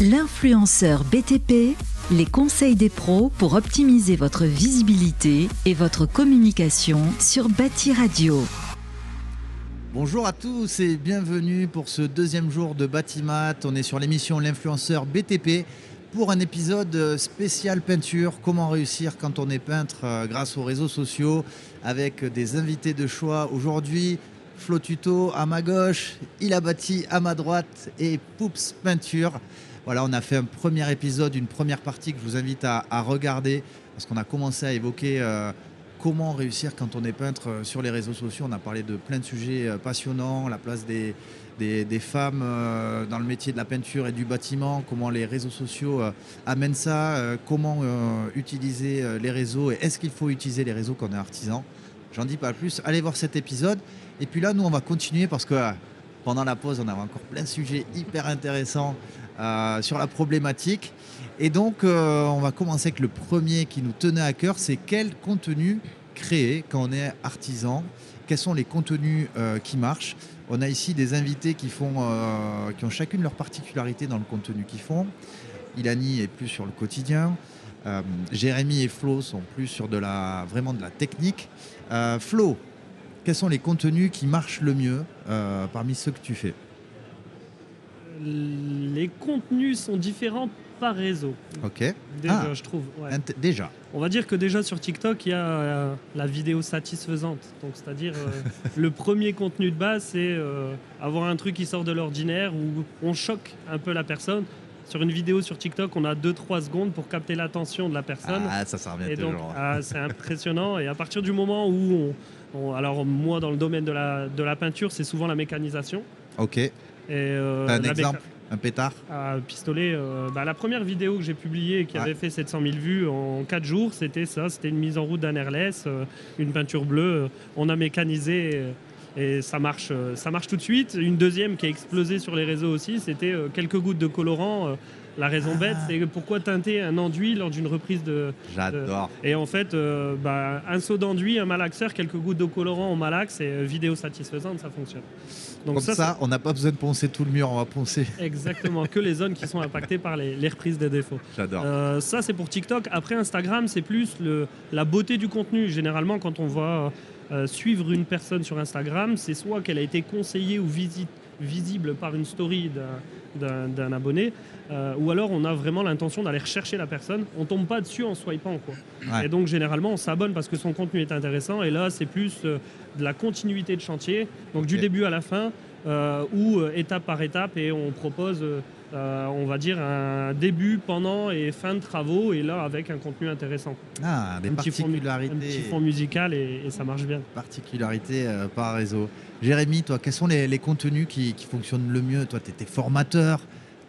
L'influenceur BTP, les conseils des pros pour optimiser votre visibilité et votre communication sur Bâti Radio. Bonjour à tous et bienvenue pour ce deuxième jour de Batimat. On est sur l'émission L'influenceur BTP pour un épisode spécial peinture. Comment réussir quand on est peintre euh, grâce aux réseaux sociaux avec des invités de choix. Aujourd'hui, Flo Tuto à ma gauche, Il a bâti à ma droite et Poups Peinture. Voilà, on a fait un premier épisode, une première partie que je vous invite à, regarder parce qu'on a commencé à évoquer euh, comment réussir quand on est peintre euh, sur les réseaux sociaux. On a parlé de plein de sujets euh, passionnants, la place des, des, femmes dans le métier de la peinture et du bâtiment, comment les réseaux sociaux amènent ça, comment utiliser les réseaux et est-ce qu'il faut utiliser les réseaux quand on est artisan. J'en dis pas plus, allez voir cet épisode. Et puis là, nous, on va continuer parce que pendant la pause, on a encore plein de sujets hyper intéressants euh, sur la problématique. Et donc, euh, on va commencer avec le premier qui nous tenait à cœur, c'est quel contenu créer quand on est artisan? Quels sont les contenus euh, qui marchent? On a ici des invités qui, font, qui ont chacune leur particularité dans le contenu qu'ils font. Ilani est plus sur le quotidien. Jérémy et Flo sont plus sur de la, vraiment de la technique. Flo, quels sont les contenus qui marchent le mieux parmi ceux que tu fais? Les contenus sont différents par réseau. Ok. Déjà, ah. je trouve. Déjà. On va dire que déjà sur TikTok, il y a euh, la vidéo satisfaisante. Donc, c'est-à-dire, euh, le premier contenu de base, c'est euh, avoir un truc qui sort de l'ordinaire où on choque un peu la personne. Sur une vidéo sur TikTok, on a 2-3 secondes pour capter l'attention de la personne. Ah, ça, ça revient et donc, ah, c'est impressionnant. Et à partir du moment où on, alors moi, dans le domaine de la, de la peinture, c'est souvent la mécanisation. Ok. Un exemple? Un pétard Un pistolet. Euh, bah, la première vidéo que j'ai publiée qui avait fait 700 000 vues en 4 jours, c'était ça. C'était une mise en route d'un airless, euh, une peinture bleue. On a mécanisé et ça marche, ça marche tout de suite. Une deuxième qui a explosé sur les réseaux aussi, c'était quelques gouttes de colorant la raison bête, ah. c'est pourquoi teinter un enduit lors d'une reprise de. J'adore. Et en fait, euh, bah, un seau d'enduit, un malaxeur, quelques gouttes de colorant en malax et euh, vidéo satisfaisante, ça fonctionne. Donc Comme ça, on n'a pas besoin de poncer tout le mur, on va poncer. Exactement, que les zones qui sont impactées par les, reprises des défauts. J'adore. Euh, ça, c'est pour TikTok. Après, Instagram, c'est plus le, la beauté du contenu. Généralement, quand on va suivre une personne sur Instagram, c'est soit qu'elle a été conseillée ou visible par une story d'un abonné, euh, ou alors on a vraiment l'intention d'aller rechercher la personne. On tombe pas dessus en swipant. Quoi. Et donc généralement on s'abonne parce que son contenu est intéressant. Et là c'est plus euh, de la continuité de chantier, donc du début à la fin, euh, ou étape par étape. Et on propose, on va dire, un début, pendant et fin de travaux. Et là avec un contenu intéressant. Ah, des particularités. un petit fond musical et, ça marche bien. Particularité par réseau. Jérémy, toi, quels sont les, contenus qui, qui, fonctionnent le mieux? Toi, tu étais formateur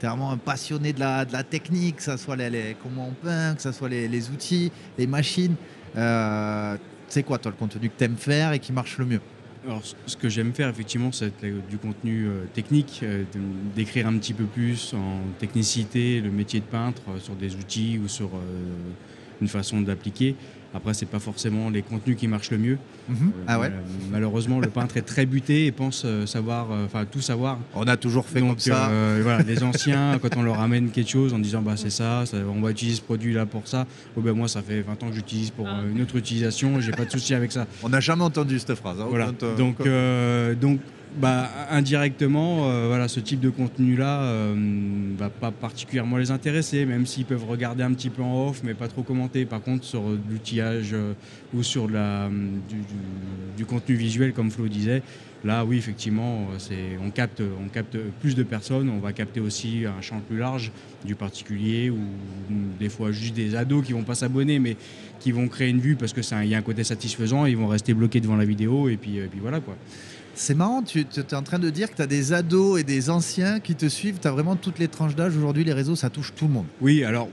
vraiment un passionné de la, de la technique, que ce soit les, comment on peint, que ce soit les, outils, les machines. Euh, c'est quoi, toi, le contenu que tu aimes faire et qui marche le mieux? Alors, ce que j'aime faire, effectivement, c'est du contenu euh, technique, euh, d'écrire un petit peu plus en technicité le métier de peintre sur des outils ou sur une façon d'appliquer. Après, c'est pas forcément les contenus qui marchent le mieux. Mhm. Euh, ah ouais. malheureusement, le peintre est très buté et pense euh, savoir, euh, enfin tout savoir. On a toujours fait comme ça. voilà, les anciens, quand on leur amène quelque chose en disant bah c'est ça, on va utiliser ce produit là pour ça. Oh, ben moi, ça fait 20 ans que j'utilise pour une autre utilisation, j'ai pas de souci avec ça. On n'a jamais entendu cette phrase. Hein, voilà. Donc, donc bah, indirectement, euh, voilà, ce type de contenu-là ne euh, va pas particulièrement les intéresser, même s'ils peuvent regarder un petit peu en off, mais pas trop commenter. Par contre, sur l'outillage euh, ou sur la, du, contenu visuel, comme Flo disait, là, oui, effectivement, on, capte, on capte plus de personnes. On va capter aussi un champ plus large du particulier ou, des fois juste des ados qui vont pas s'abonner, mais qui vont créer une vue parce qu'il y a un côté satisfaisant. Ils vont rester bloqués devant la vidéo et puis voilà quoi. C'est marrant, tu, es en train de dire que tu as des ados et des anciens qui te suivent. Tu as vraiment toutes les tranches d'âge. Aujourd'hui, les réseaux, ça touche tout le monde. Oui, alors,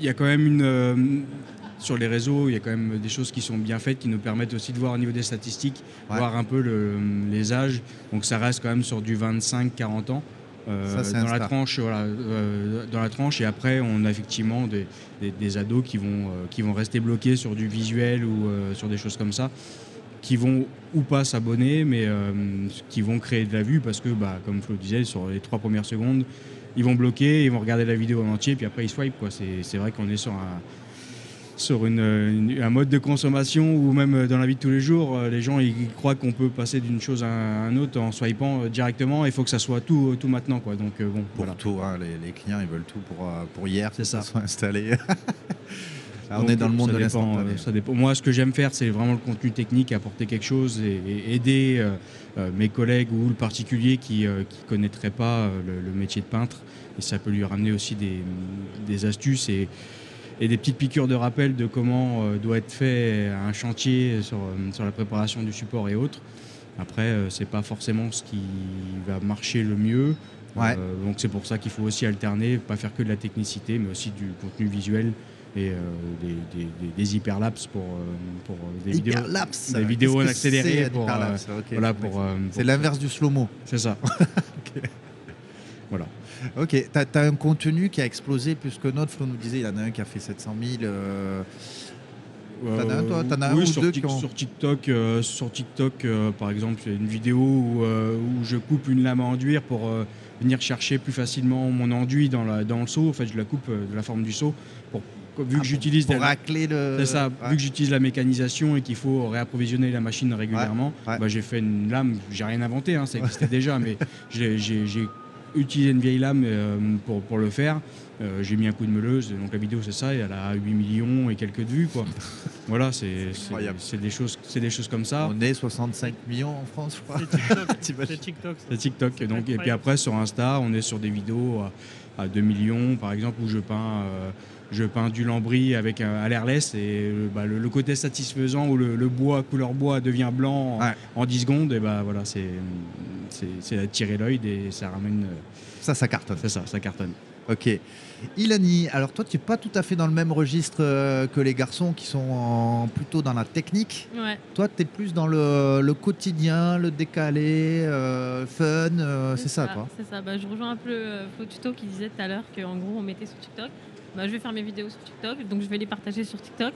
il y a quand même une. Euh, sur les réseaux, il y a quand même des choses qui sont bien faites, qui nous permettent aussi de voir au niveau des statistiques, voir un peu les âges. Donc ça reste quand même sur du 25-40 ans. Euh, dans la tranche, voilà, euh, dans la tranche. Et après, on a effectivement des, ados qui vont, qui vont rester bloqués sur du visuel ou sur des choses comme ça qui vont ou pas s'abonner, mais euh, qui vont créer de la vue parce que, bah, comme Flo disait, sur les trois premières secondes, ils vont bloquer, ils vont regarder la vidéo en entier, puis après ils swipe. Quoi. C'est, c'est vrai qu'on est sur un sur une, une- un mode de consommation ou même dans la vie de tous les jours, euh, les gens ils croient qu'on peut passer d'une chose à un autre en swipant euh, directement. Il faut que ça soit tout, tout maintenant. Quoi. Donc euh, bon, Pour voilà. tout, hein, les, les clients ils veulent tout pour, euh, pour hier, C'est ça. soit installé. Là, on Donc, est dans le monde ça de dépend, l'instantané. euh, ça dépend. Moi, ce que j'aime faire, c'est vraiment le contenu technique, apporter quelque chose et, et aider euh, euh, mes collègues ou le particulier qui ne connaîtrait pas le, le métier de peintre. Et ça peut lui ramener aussi des, des astuces et, et des petites piqûres de rappel de comment euh, doit être fait un chantier sur, sur la préparation du support et autres. Après, euh, c'est pas forcément ce qui va marcher le mieux. Ouais. Euh, donc c'est pour ça qu'il faut aussi alterner, pas faire que de la technicité, mais aussi du contenu visuel et euh, des, des- des- des hyperlapses pour, euh, pour des vidéos. Des vidéos que accélérées c'est, Voilà, l'inverse du slow-mo. C'est ça. Voilà. Ok, t'as as un contenu qui a explosé plus que notre. Flo nous disait, il y en a un qui a fait 700 000. euh, T'en as un, toi? T'en as un ou sur, deux qui ont- sur TikTok, euh, sur TikTok euh, par exemple, il y a une vidéo où, euh, où je coupe une lame à enduire pour venir chercher plus facilement mon enduit dans, la, dans le seau. En fait, je la coupe euh, de la forme du seau. Pour, vu Ah, que j'utilise racler le. C'est ça, Ouais. vu que j'utilise la mécanisation et qu'il faut réapprovisionner la machine régulièrement, ouais. bah, j'ai fait une lame, j'ai rien inventé, hein, ça existait déjà, mais j'ai utilisé une vieille lame euh, pour, pour le faire. Euh, j'ai mis un coup de meuleuse, donc la vidéo c'est ça, et elle a 8 millions et quelques de vues. Quoi. voilà, c'est c'est- Incroyable. c'est des, choses- c'est des choses comme ça. On est 65 millions en France, je crois. C'est TikTok. C'est TikTok. ça. C'est TikTok. C'est Donc, et puis après, sur Insta, on est sur des vidéos à, à 2 millions, par exemple, où je peins, euh, je peins du lambris avec un, à l'airless. Et euh, bah, le, le côté satisfaisant où le, le bois, couleur bois, devient blanc en, Ouais. en 10 secondes, et bah, voilà, c'est c'est- c'est attirer l'œil et ça ramène. euh, Ça, ça cartonne. C'est ça, ça cartonne. Ok. Ilani, alors toi, tu n'es pas tout à fait dans le même registre euh, que les garçons qui sont en- plutôt dans la technique. Ouais. Toi, tu es plus dans le, le quotidien, le décalé, euh, fun, euh, c'est ça, toi C'est ça. Bah, je rejoins un peu Flo Tuto qui disait tout à l'heure qu'en gros on mettait sur TikTok. Bah, je vais faire mes vidéos sur TikTok, donc je vais les partager sur TikTok.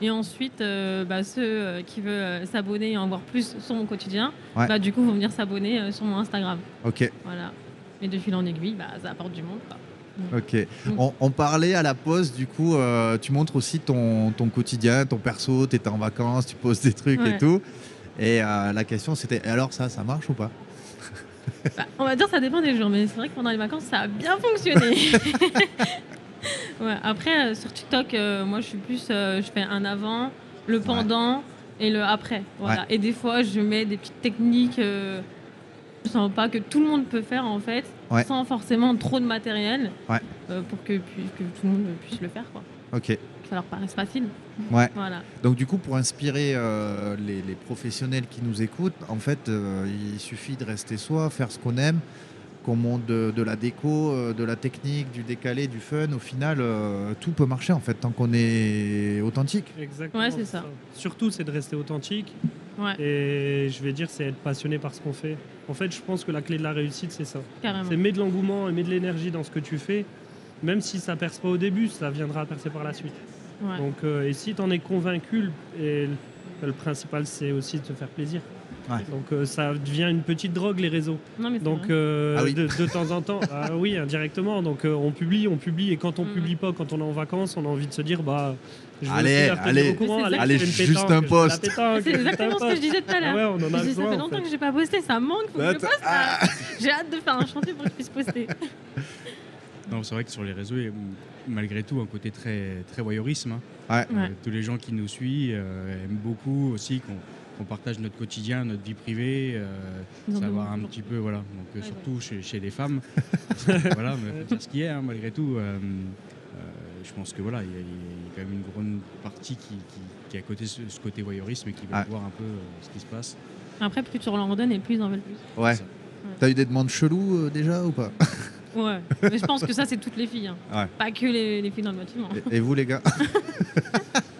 Et ensuite, euh, bah, ceux euh, qui veulent euh, s'abonner et en voir plus sur mon quotidien, Ouais. bah, du coup vont venir s'abonner euh, sur mon Instagram. Ok, Voilà. Et de fil en aiguille, bah, ça apporte du monde. quoi. ok. On, on parlait à la pause, du coup, euh, tu montres aussi ton, ton quotidien, ton perso, tu es en vacances, tu poses des trucs et Ouais. tout. Et euh, la question, c'était, alors ça, ça marche ou pas? Bah, on va dire ça dépend des jours, mais c'est vrai que pendant les vacances, ça a bien fonctionné. Ouais, après, euh, sur TikTok, euh, moi, je suis plus, euh, je fais un avant, le pendant et le après. Voilà. Et des fois, je mets des petites techniques, euh, je sens pas que tout le monde peut faire en fait, Ouais. sans forcément trop de matériel, Ouais. euh, pour que, pu- que tout le monde puisse le faire, quoi. Ok. Que ça leur paraisse facile. Ouais. Voilà. Donc du coup, pour inspirer euh, les, les professionnels qui nous écoutent, en fait, euh, il suffit de rester soi, faire ce qu'on aime, qu'on monte de, de la déco, euh, de la technique, du décalé, du fun. Au final, euh, tout peut marcher en fait tant qu'on est authentique. Exactement. Ouais, c'est ça. Surtout, c'est de rester authentique. Ouais, Et je vais dire, c'est être passionné par ce qu'on fait. En fait, je pense que la clé de la réussite, c'est ça. carrément. C'est mettre de l'engouement et mettre de l'énergie dans ce que tu fais. Même si ça perce pas au début, ça viendra à percer par la suite. Ouais. Donc, euh, et si tu en es convaincu, le- et le, le principal, c'est aussi de te faire plaisir. Ouais. Donc, euh, ça devient une petite drogue, les réseaux. Non, mais c'est Donc, euh, Ah oui. de, de temps en temps, ah oui, indirectement. Donc, euh, on publie, on publie. Et quand on Mhm. publie pas, quand on est en vacances, on a envie de se dire, bah, je vais Allez, allez. au courant, allez, Allez, juste un je fais de la post. pétanque, c'est exactement ce que je disais tout à Ah l'heure. ouais, on en a Je dis, ça fait en longtemps fait. que j'ai pas posté, ça manque, faut que je poste. ah. J'ai hâte de faire un chantier pour que je puisse poster. Non, c'est vrai que sur les réseaux, il y a malgré tout un côté très, très voyeurisme. hein. Ouais. Euh, Ouais. tous les gens qui nous suivent euh, aiment beaucoup aussi qu'on qu'on partage notre quotidien, notre vie privée, euh, savoir un petit peu, voilà. Donc euh, Ouais, surtout chez, chez les femmes, voilà, mais faut dire ce qu'il y a, hein, malgré tout. euh, euh, je pense que voilà, il y, a- y a quand même une grande partie qui, qui, qui est à côté ce, ce côté voyeurisme et qui va Ouais. voir un peu euh, ce qui se passe. Après, plus tu leur en donnes et plus ils en veulent plus. Ouais. T'as eu des demandes cheloues euh, déjà ou pas? Ouais. Mais je pense que ça, c'est toutes les filles. hein. Ouais. Pas que les, les filles dans le bâtiment. et, et vous les gars?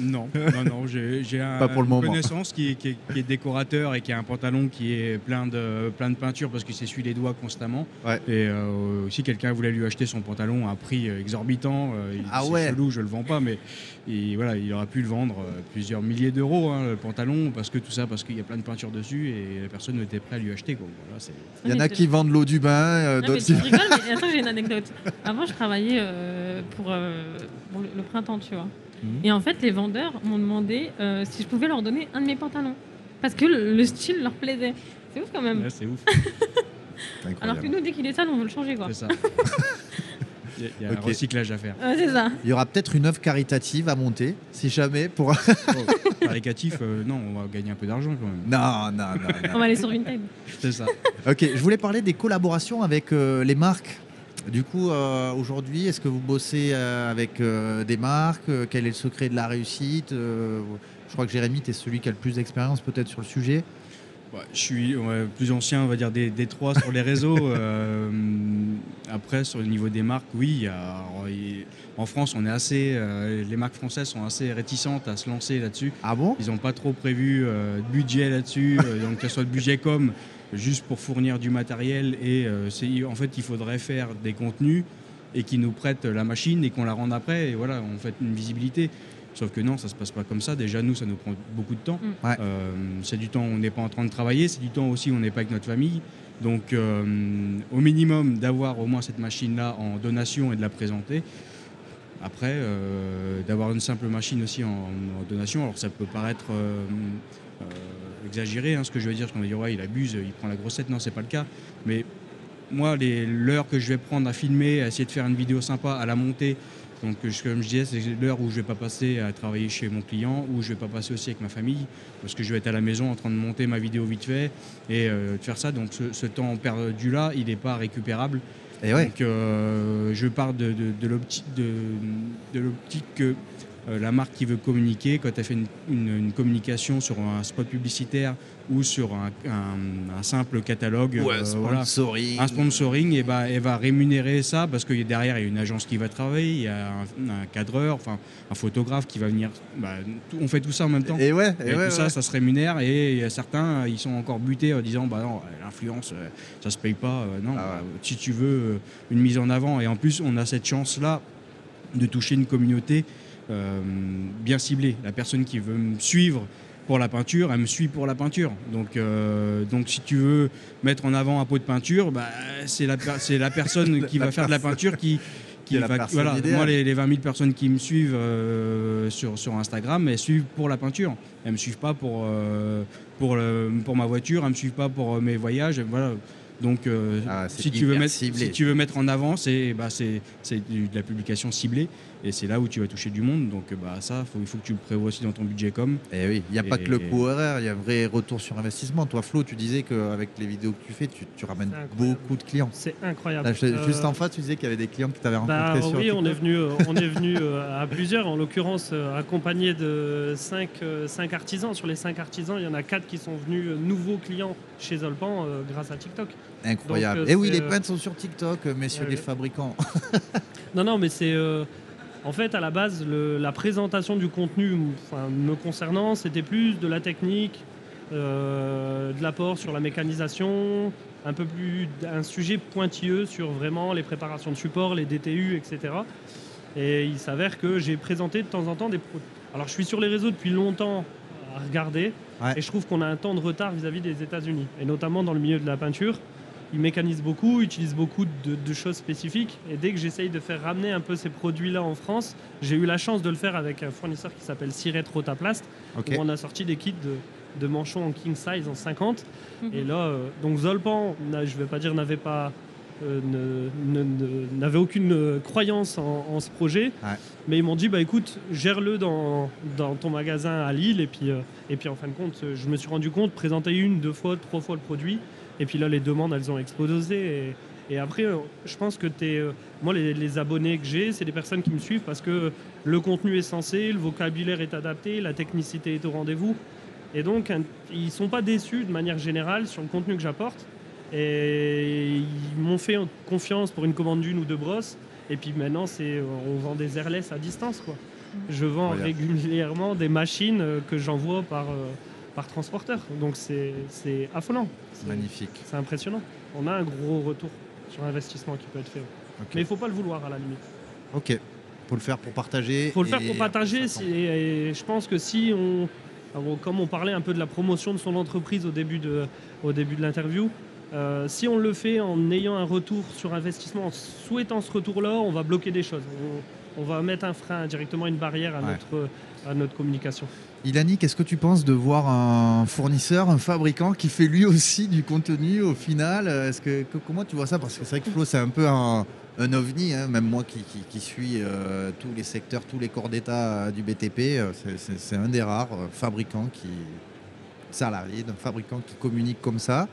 Non. Non, non. J'ai un, Pas pour le connaissance qui est, qui, est, qui est décorateur et qui a un pantalon qui est plein de, plein de peinture parce qu'il s'essuie les doigts constamment. Ouais. Et euh, aussi, quelqu'un voulait lui acheter son pantalon à un prix euh, exorbitant. Euh, il- Ah c'est ouais. chelou, je le vends pas, mais il, voilà, il aurait pu le vendre euh, plusieurs milliers d'euros, hein, le pantalon, parce que tout ça, parce qu'il y a plein de peinture dessus et la personne n'était prêt à lui acheter. Quoi. Voilà, c'est- Il y en a qui vendent l'eau du bain, euh, Non, mais d'autres tu rigoles, mais attends, j'ai une anecdote. Avant, je travaillais euh, pour, euh, pour le, le printemps, tu vois. Mhm. Et en fait, les vendeurs m'ont demandé euh, si je pouvais leur donner un de mes pantalons. Parce que le, le style leur plaisait. C'est ouf quand même. Ouais, c'est ouf. Alors que nous, dès qu'il est sale, on veut le changer, quoi. c'est ça. Il y a, y un recyclage à faire. Ouais, c'est ça. Il y aura peut-être une œuvre caritative à monter, si jamais, pour... Caricatif, euh, non, on va gagner un peu d'argent quand même. non, non, non, non. On va aller sur Vinted. C'est ça. Ok, je voulais parler des collaborations avec euh, les marques. Du coup, euh, aujourd'hui, est-ce que vous bossez euh, avec euh, des marques Quel est le secret de la réussite Je crois que Jérémy, tu es celui qui a le plus d'expérience peut-être sur le sujet. Ouais, je suis ouais, plus ancien, on va dire, des, des trois sur les réseaux. Après, sur le niveau des marques, oui. a- en France, on est assez, les marques françaises sont assez réticentes à se lancer là-dessus. Ah bon? Ils n'ont pas trop prévu de budget là-dessus, donc que ce soit le budget com, juste pour fournir du matériel. Et euh, c'est- en fait, il faudrait faire des contenus et qu'ils nous prêtent la machine et qu'on la rende après. Et voilà, on fait une visibilité. Sauf que non, ça se passe pas comme ça. Déjà, nous, ça nous prend beaucoup de temps. Mm. Ouais. Euh, c'est du temps où on n'est pas en train de travailler, c'est du temps aussi où on n'est pas avec notre famille. Donc, euh, au minimum, d'avoir au moins cette machine-là en donation et de la présenter. Après, euh, d'avoir une simple machine aussi en, en donation, alors ça peut paraître exagéré, hein, ce que je veux dire, parce qu'on va dire, ouais, il abuse, il prend la grossette. Non, c'est pas le cas. Mais moi, l'heure que je vais prendre à filmer, à essayer de faire une vidéo sympa, à la monter, donc comme je disais, c'est l'heure où je vais pas passer à travailler chez mon client, où je vais pas passer aussi avec ma famille, parce que je vais être à la maison en train de monter ma vidéo vite fait et euh, de faire ça. Donc ce, ce temps perdu là, il n'est pas récupérable. Et ouais. Donc euh, je pars de, de, de l'optique de, de l'optique que la marque qui veut communiquer, quand elle fait une, une- une communication sur un spot publicitaire ou sur un, un- un simple catalogue, Ou euh, un voilà, sponsoring. un sponsoring, et bah, elle va rémunérer ça parce que derrière, il y a une agence qui va travailler, il y a un, cadreur, enfin un photographe qui va venir. bah, tout- on fait tout ça en même temps. Et ouais, Et et ouais, tout ça, ouais. ça se rémunère et certains, ils sont encore butés en disant bah non, l'influence, euh, ça se paye pas. Euh, non, Ah ouais. si tu veux euh, une mise en avant et en plus, on a cette chance-là de toucher une communauté euh, bien ciblée. La personne qui veut me suivre pour la peinture, elle me suit pour la peinture. Donc, euh, donc si tu veux mettre en avant un pot de peinture, bah, c'est la, la personne qui La va faire de la peinture qui, Qui la va- voilà, moi les, les 20 000 personnes qui me suivent euh, sur, sur Instagram, elles suivent pour la peinture. Elles me suivent pas pour, euh, pour, le- pour ma voiture, elles me suivent pas pour euh, mes voyages. Voilà. Donc euh, Ah, si, tu veux mettre, ciblé. si tu veux mettre en avant, c'est bah, c'est c'est du- de la publication ciblée et c'est là où tu vas toucher du monde. Donc bah, ça, il faut que tu le prévois aussi dans ton budget com. Et oui, il n'y a pas que le coût horaire, il y a un vrai retour sur investissement. Toi, Flo, tu disais qu'avec les vidéos que tu fais, tu, tu ramènes beaucoup de clients. C'est incroyable. Là, je- Euh, Juste en face, tu disais qu'il y avait des clients que tu avais rencontrés Bah, sur oui, on TikTok. est venu, euh, on est venu à plusieurs, en l'occurrence accompagné de 5 artisans. Sur les 5 artisans, il y en a 4 qui sont venus nouveaux clients chez Zolpan euh, grâce à TikTok. Incroyable. Donc, et oui, les euh, peintres sont sur TikTok, euh, messieurs ouais, les fabricants. Non, non, mais c'est. euh, en fait, à la base, le- la présentation du contenu enfin, me concernant, c'était plus de la technique, euh, de l'apport sur la mécanisation, un peu plus. un sujet pointilleux sur vraiment les préparations de support, les DTU, etc. Et il s'avère que j'ai présenté de temps en temps des. Alors, je suis sur les réseaux depuis longtemps à regarder, Ouais. et je trouve qu'on a un temps de retard vis-à-vis des États-Unis, et notamment dans le milieu de la peinture ils mécanisent beaucoup, utilisent beaucoup de, de choses spécifiques. Et dès que j'essaye de faire ramener un peu ces produits-là en France, j'ai eu la chance de le faire avec un fournisseur qui s'appelle Siret Rotaplast, où on a sorti des kits de, de manchons en king size en 50. Mhm. Et là, euh, donc Zolpan, je ne vais pas dire n'avait pas. euh, n'avait aucune euh, croyance en, en ce projet, Ouais. mais ils m'ont dit bah écoute, gère-le dans, dans ton magasin à Lille et puis euh, et puis en fin de compte, je me suis rendu compte présenter une, deux fois, trois fois le produit, et puis là les demandes elles ont explosé et, et après euh, je pense que t'es, euh, moi les, les abonnés que j'ai, c'est des personnes qui me suivent parce que le contenu est sensé, le vocabulaire est adapté, la technicité est au rendez-vous, et donc ils sont pas déçus de manière générale sur le contenu que j'apporte. Et ils m'ont fait confiance pour une commande d'une ou deux brosses. Et puis maintenant, c'est, on vend des airless à distance. Quoi. je vends Regarde. régulièrement des machines euh, que j'envoie par, euh, par transporteur. Donc c'est affolant. C'est- Magnifique. C'est impressionnant. On a un gros retour sur investissement qui peut être fait. Mais il faut pas le vouloir à la limite. Ok. Faut le faire pour partager. Faut le faire pour partager. et je pense que si on, comme on parlait un peu de la promotion de son entreprise au début de, au début de l'interview, euh, si on le fait en ayant un retour sur investissement, en souhaitant ce retour-là, on va bloquer des choses. On, on va mettre un frein directement, une barrière à, Ouais. notre, à notre communication. Ilani, qu'est-ce que tu penses de voir un fournisseur, un fabricant qui fait lui aussi du contenu au final? Est-ce que, que- comment tu vois ça? Parce que c'est vrai que Flo, c'est un peu un, un ovni, hein, même moi qui, qui- qui suis euh, tous les secteurs, tous les corps d'état euh, du BTP, euh, c'est- un des rares fabricants qui salarié d'un fabricant qui communique comme ça.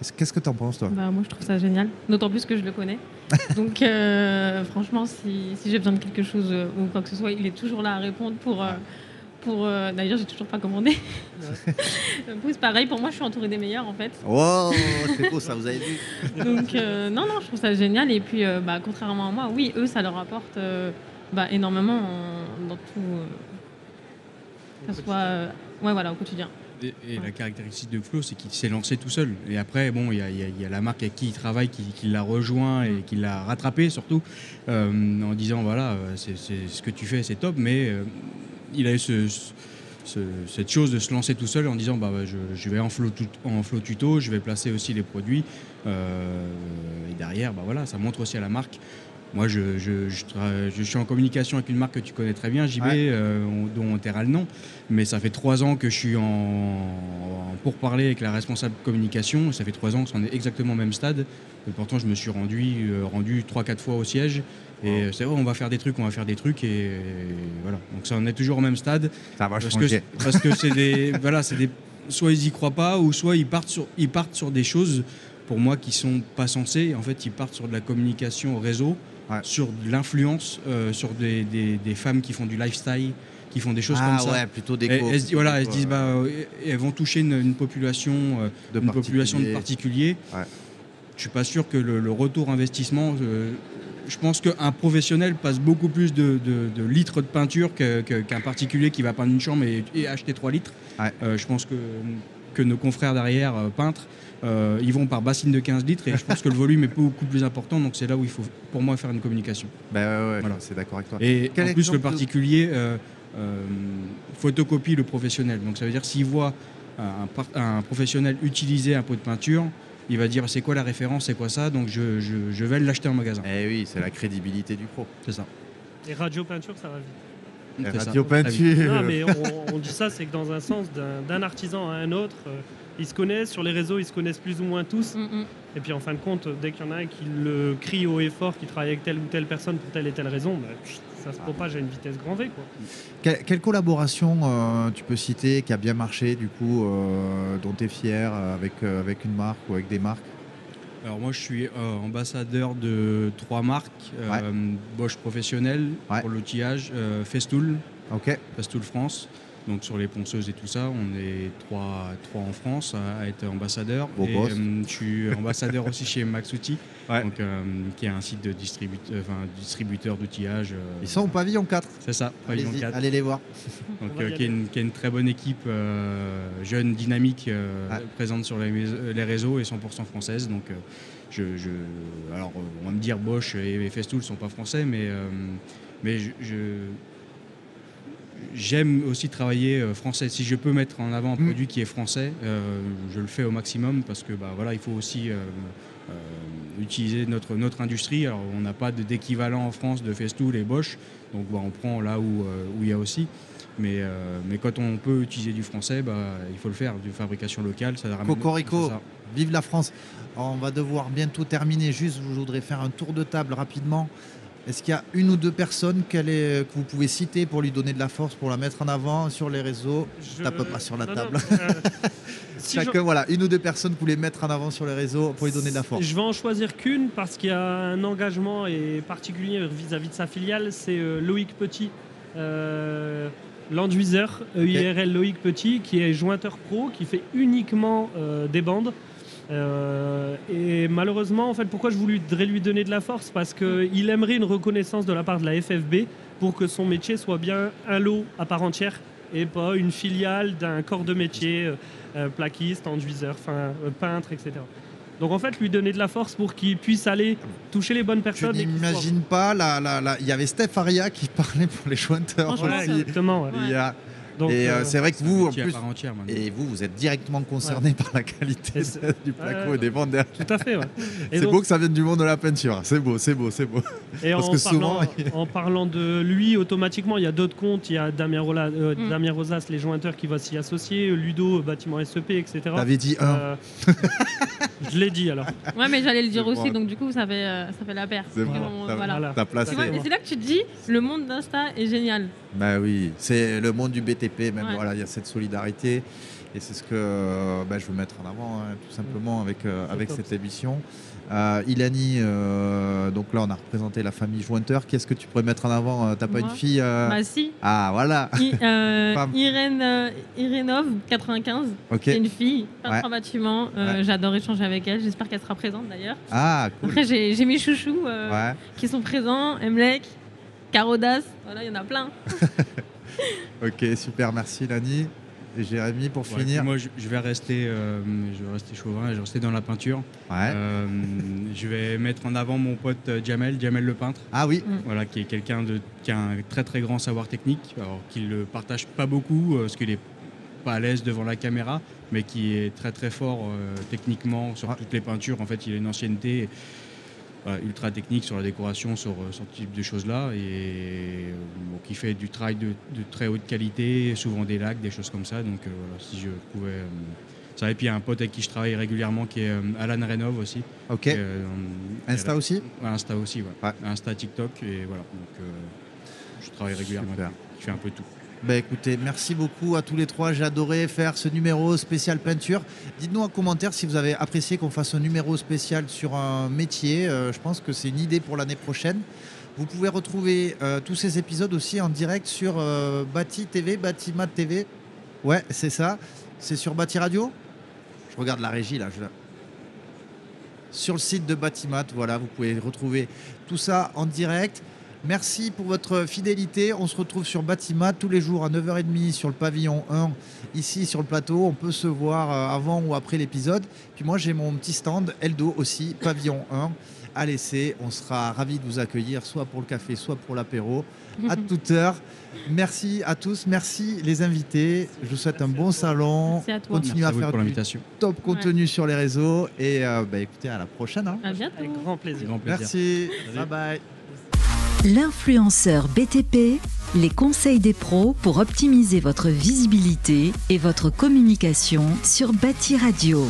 Est-ce- Qu'est-ce que tu en penses toi? Bah, moi, je trouve ça génial. D'autant plus que je le connais. Donc, euh, franchement, si, si j'ai besoin de quelque chose euh, ou quoi que ce soit, il est toujours là à répondre pour. euh, pour euh, D'ailleurs, j'ai toujours pas commandé. C'est pareil, pour moi, je suis entourée des meilleurs en fait. Oh, c'est beau ça, vous avez vu Donc, euh, non, non, je trouve ça génial. Et puis, euh, bah, contrairement à moi, oui, eux, ça leur apporte euh, bah, énormément en- dans tout. euh, que ce soit. euh, ouais, voilà, au quotidien. Et, et la caractéristique de Flo, c'est qu'il s'est lancé tout seul. Et après, bon, il y a, y y la marque avec qui il travaille qui, qui l'a rejoint et Mm. qui l'a rattrapé surtout, euh, en disant voilà, c'est c'est- ce que tu fais, c'est top, mais euh, il a eu ce- ce- cette chose de se lancer tout seul en disant bah, bah, je, je vais en flow, tut- en flow tuto, je vais placer aussi les produits. euh, et derrière, bah, voilà, ça montre aussi à la marque. Moi, je, je- je tra- je suis en communication avec une marque que tu connais très bien, JB, Ouais. euh, on- dont on taira le nom. Mais ça fait trois ans que je suis en, en pourparler avec la responsable communication. Ça fait trois ans qu'on est exactement au même stade. Et pourtant, je me suis rendu, euh, rendu trois, quatre fois au siège. Et c'est vrai, on va faire des trucs, on va faire des trucs. Et, et voilà. Donc ça, on est toujours au même stade. Ça va Parce que, parce que c'est des, voilà, c'est des, soit ils y croient pas, ou soit ils partent sur, ils partent sur des choses pour moi qui sont pas censées. En fait, ils partent sur de la communication au réseau, Ouais. sur de l'influence, euh, sur des, des- des femmes qui font du lifestyle, qui font des choses ah comme ça. ouais, plutôt Et déco. elles, se disent- voilà, elles se plutôt, disent euh, bah, euh, elles vont toucher une, une population, euh, de une population de particuliers. Ouais. Je suis pas sûr que le, le retour investissement. je pense qu'un professionnel passe beaucoup plus de, de- de litres de peinture qu'un particulier qui va peindre une chambre et, et acheter 3 litres. Je pense que, que nos confrères derrière, euh, peintres, euh, ils vont par bassine de 15 litres et je pense que le volume est beaucoup plus important. Donc c'est là où il faut, pour moi, faire une communication. Bah ouais, ouais, Voilà. c'est d'accord avec toi. Et Quel en plus, le particulier euh, euh, photocopie le professionnel. Donc ça veut dire s'il voit un, professionnel utiliser un pot de peinture, il va dire c'est quoi la référence, c'est quoi ça, donc je, je- je vais l'acheter en magasin. Eh oui, c'est la crédibilité du pro. C'est ça. Et radio peinture, ça va vite. Ça. Radio vite. peinture. Non, mais on, on dit ça, c'est que dans un sens, d'un artisan à un autre, euh, ils se connaissent, sur les réseaux, ils se connaissent plus ou moins tous. Mm, mm. Et puis en fin de compte, dès qu'il y en a un qui le crie haut et fort, qui travaille avec telle ou telle personne pour telle et telle raison, bah, pff, ça se propage à une vitesse grand V. Quoi. Quelle, quelle collaboration euh, tu peux citer qui a bien marché, du coup, euh, dont tu es fier avec, euh, avec une marque ou avec des marques? Alors moi je suis euh, ambassadeur de trois marques, euh, Bosch professionnel Ouais. pour l'outillage, euh, Festool. Festool France. Donc sur les ponceuses et tout ça, on est trois, trois en France à, être ambassadeur. Beau et boss. euh, je suis ambassadeur aussi chez Maxouti, Ouais. donc, euh, qui est un site de distributeur, enfin, distributeur d'outillage. euh, Ils sont au pavillon 4. C'est ça, pavillon Allez-y, 4. allez les voir. Donc, euh, qui, est une, qui est une très bonne équipe, euh, jeune, dynamique, euh, Ouais. présente sur les, réseaux et 100% française. Donc, euh, je, je- alors, euh, on va me dire Bosch et, et Festool ne sont pas français, mais, euh, mais je, je- j'aime aussi travailler euh, français. Si je peux mettre en avant un Mm. produit qui est français, euh, je le fais au maximum parce que bah, voilà, il faut aussi euh, euh, utiliser notre, notre industrie. Alors, on n'a pas de- d'équivalent en France de Festool et Bosch, donc bah, on prend là où où il y a aussi. Mais, mais quand on peut utiliser du français, bah, il faut le faire, du fabrication locale, ça ramène. Cocorico. ça. Vive la France. Alors, on va devoir bientôt terminer. Juste, je voudrais faire un tour de table rapidement. Est-ce qu'il y a une ou deux personnes est- que vous pouvez citer pour lui donner de la force, pour la mettre en avant sur les réseaux? Je- Tape pas sur la Non, table. non, euh, si Chacun, voilà, une ou deux personnes que vous voulez mettre en avant sur les réseaux pour lui donner de la force. Je vais en choisir qu'une parce qu'il y a un engagement et particulier vis-à-vis de sa filiale, c'est euh, Loïc Petit, euh, l'enduiseur, EIRL Loïc Petit, qui est jointeur pro, qui fait uniquement euh, des bandes. Euh, et malheureusement, en fait, pourquoi je voudrais lui donner de la force? Parce qu'il aimerait une reconnaissance de la part de la FFB pour que son métier soit bien un lot à part entière et pas une filiale d'un corps de métier, euh, euh, plaquiste, enduiseur, fin, peintre, etc. Donc en fait, lui donner de la force pour qu'il puisse aller toucher les bonnes personnes. Je n'imagine pas, il y avait Steph Aria qui parlait pour les jointeurs. exactement. Il y a et euh, c'est vrai que vous, en plus, et vous, vous êtes directement concerné par la qualité du placo et des vendeurs. Tout à fait. Ouais. c'est beau que ça vienne du monde de la peinture. C'est beau, c'est beau, c'est beau. Et Parce en, que parlant, souvent... en parlant de lui, automatiquement, il y a d'autres comptes. Il y a Damien, euh, mm. Rosas, les jointeurs, qui va s'y associer. Ludo, bâtiment SEP, etc. T'avais dit un. Euh, je l'ai dit alors. Ouais, mais j'allais le dire aussi. Donc du coup, ça fait, ça fait la paire. C'est bon. Voilà. Placé. C'est là que tu te dis, le monde d'Insta est génial. Bah oui, c'est le monde du BTP, même voilà, il y a cette solidarité. Et c'est ce que bah, je veux mettre en avant, hein, tout simplement, avec, euh, avec cette émission. Euh, Ilani, euh, donc là on a représenté la famille Jointeur. Qu'est-ce que tu pourrais mettre en avant T'as pas une fille Bah si. Ah voilà. Irène, Irénov, 95. C'est une fille, peintre en bâtiment. J'adore échanger avec elle. J'espère qu'elle sera présente d'ailleurs. Ah cool. Après j'ai mes chouchous qui sont présents. Emlek, Carodas, voilà, il y en a plein. ok, super, merci Lani. Et Jérémy, pour finir. Moi, je, vais rester, euh, je vais rester chauvin, je vais rester dans la peinture. Euh, je vais mettre en avant mon pote euh, Jamel, Jamel le peintre. Ah oui. Mm. Voilà, qui est quelqu'un de, qui a un très très grand savoir technique, alors qu'il le partage pas beaucoup, parce qu'il est pas à l'aise devant la caméra, mais qui est très très fort techniquement sur toutes les peintures. En fait, il a une ancienneté ultra technique sur la décoration, sur euh, ce type de choses-là, et euh, qui fait du travail de, très haute qualité, souvent des lacs, des choses comme ça. Donc euh, voilà, si je pouvais. ça, et puis il y a un pote avec qui je travaille régulièrement qui est Alan Renov aussi. Ok. Insta aussi? Insta aussi, ouais. Insta, TikTok, et voilà. Donc je travaille régulièrement. Je fais un peu tout. Bah écoutez, merci beaucoup à tous les trois. J'ai adoré faire ce numéro spécial peinture. Dites-nous en commentaire si vous avez apprécié qu'on fasse un numéro spécial sur un métier. Euh, je pense que c'est une idée pour l'année prochaine. Vous pouvez retrouver euh, tous ces épisodes aussi en direct sur euh, Bati TV, Batimat TV. Ouais, c'est ça. C'est sur Bati Radio? Je regarde la régie là. Sur le site de Batimat, voilà, vous pouvez retrouver tout ça en direct. Merci pour votre fidélité. On se retrouve sur Batimat tous les jours à 9h30 sur le pavillon 1, ici sur le plateau. On peut se voir euh, avant ou après l'épisode. Puis moi, j'ai mon petit stand Eldo aussi, pavillon 1 à laisser. On sera ravis de vous accueillir, soit pour le café, soit pour l'apéro, à toute heure. Merci à tous, merci les invités. Je vous souhaite un bon salon. Merci à toi. Continuez à, faire du top contenu sur les réseaux. Et euh, bah, écoutez, à la prochaine. Hein. À bientôt. Avec grand plaisir. Grand plaisir. Merci. Bye bye. L'influenceur BTP, les conseils des pros pour optimiser votre visibilité et votre communication sur Bâti Radio.